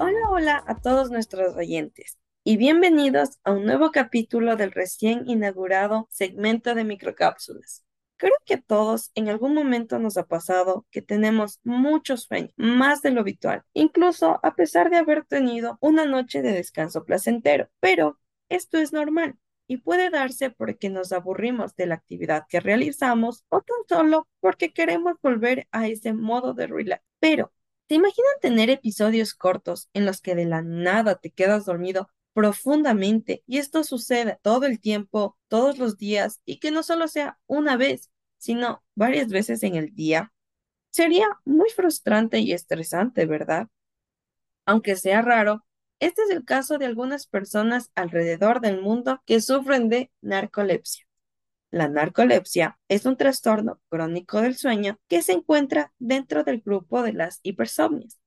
Hola, hola a todos nuestros oyentes y bienvenidos a un nuevo capítulo del recién inaugurado segmento de microcápsulas. Creo que a todos en algún momento nos ha pasado que tenemos mucho sueño, más de lo habitual, incluso a pesar de haber tenido una noche de descanso placentero. Pero esto es normal y puede darse porque nos aburrimos de la actividad que realizamos o tan solo porque queremos volver a ese modo de relax. Pero, ¿te imaginan tener episodios cortos en los que de la nada te quedas dormido profundamente y esto sucede todo el tiempo, todos los días y que no solo sea una vez, sino varias veces en el día, sería muy frustrante y estresante, ¿verdad? Aunque sea raro, este es el caso de algunas personas alrededor del mundo que sufren de narcolepsia. La narcolepsia es un trastorno crónico del sueño que se encuentra dentro del grupo de las hipersomnias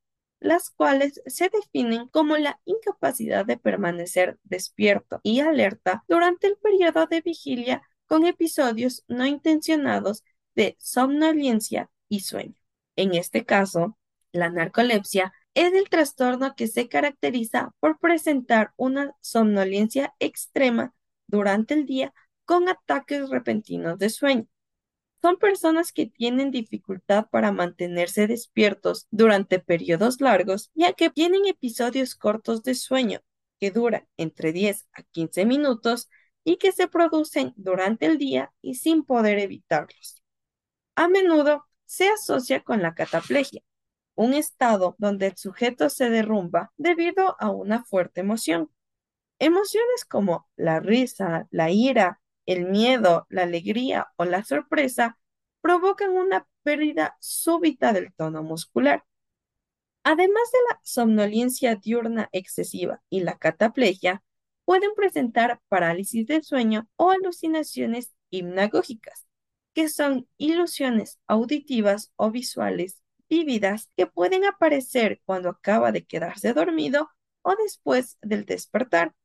las cuales se definen como la incapacidad de permanecer despierto y alerta durante el periodo de vigilia con episodios no intencionados de somnolencia y sueño. En este caso, la narcolepsia es el trastorno que se caracteriza por presentar una somnolencia extrema durante el día con ataques repentinos de sueño. Son personas que tienen dificultad para mantenerse despiertos durante periodos largos, ya que tienen episodios cortos de sueño que duran entre 10 a 15 minutos y que se producen durante el día y sin poder evitarlos. A menudo se asocia con la cataplegia, un estado donde el sujeto se derrumba debido a una fuerte emoción. Emociones como la risa, la ira, el miedo, la alegría o la sorpresa provocan una pérdida súbita del tono muscular. Además de la somnolencia diurna excesiva y la cataplegia, pueden presentar parálisis del sueño o alucinaciones hipnagógicas, que son ilusiones auditivas o visuales vívidas que pueden aparecer cuando acaba de quedarse dormido o después del despertar.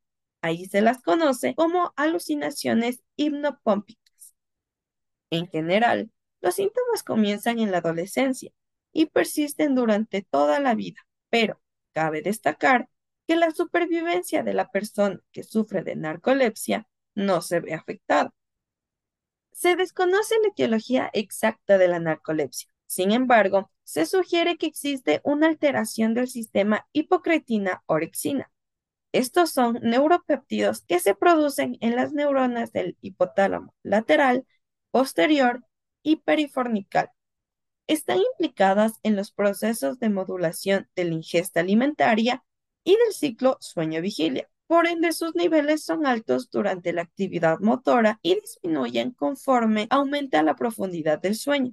Ahí se las conoce como alucinaciones hipnopómpicas. En general, los síntomas comienzan en la adolescencia y persisten durante toda la vida, pero cabe destacar que la supervivencia de la persona que sufre de narcolepsia no se ve afectada. Se desconoce la etiología exacta de la narcolepsia. Sin embargo, se sugiere que existe una alteración del sistema hipocretina-orexina, estos son neuropéptidos que se producen en las neuronas del hipotálamo lateral, posterior y perifornical. Están implicadas en los procesos de modulación de la ingesta alimentaria y del ciclo sueño-vigilia. Por ende, sus niveles son altos durante la actividad motora y disminuyen conforme aumenta la profundidad del sueño.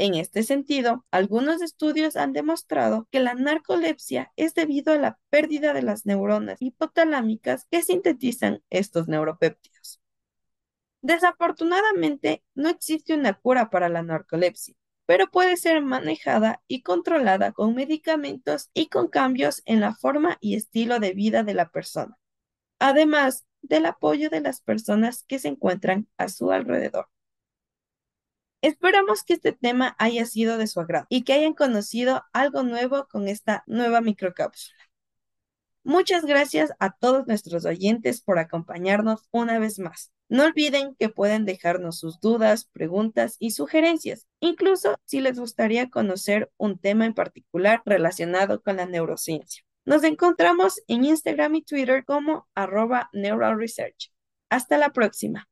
En este sentido, algunos estudios han demostrado que la narcolepsia es debido a la pérdida de las neuronas hipotalámicas que sintetizan estos neuropéptidos. Desafortunadamente, no existe una cura para la narcolepsia, pero puede ser manejada y controlada con medicamentos y con cambios en la forma y estilo de vida de la persona, además del apoyo de las personas que se encuentran a su alrededor. Esperamos que este tema haya sido de su agrado y que hayan conocido algo nuevo con esta nueva microcápsula. Muchas gracias a todos nuestros oyentes por acompañarnos una vez más. No olviden que pueden dejarnos sus dudas, preguntas y sugerencias, incluso si les gustaría conocer un tema en particular relacionado con la neurociencia. Nos encontramos en Instagram y Twitter como arroba Research. Hasta la próxima.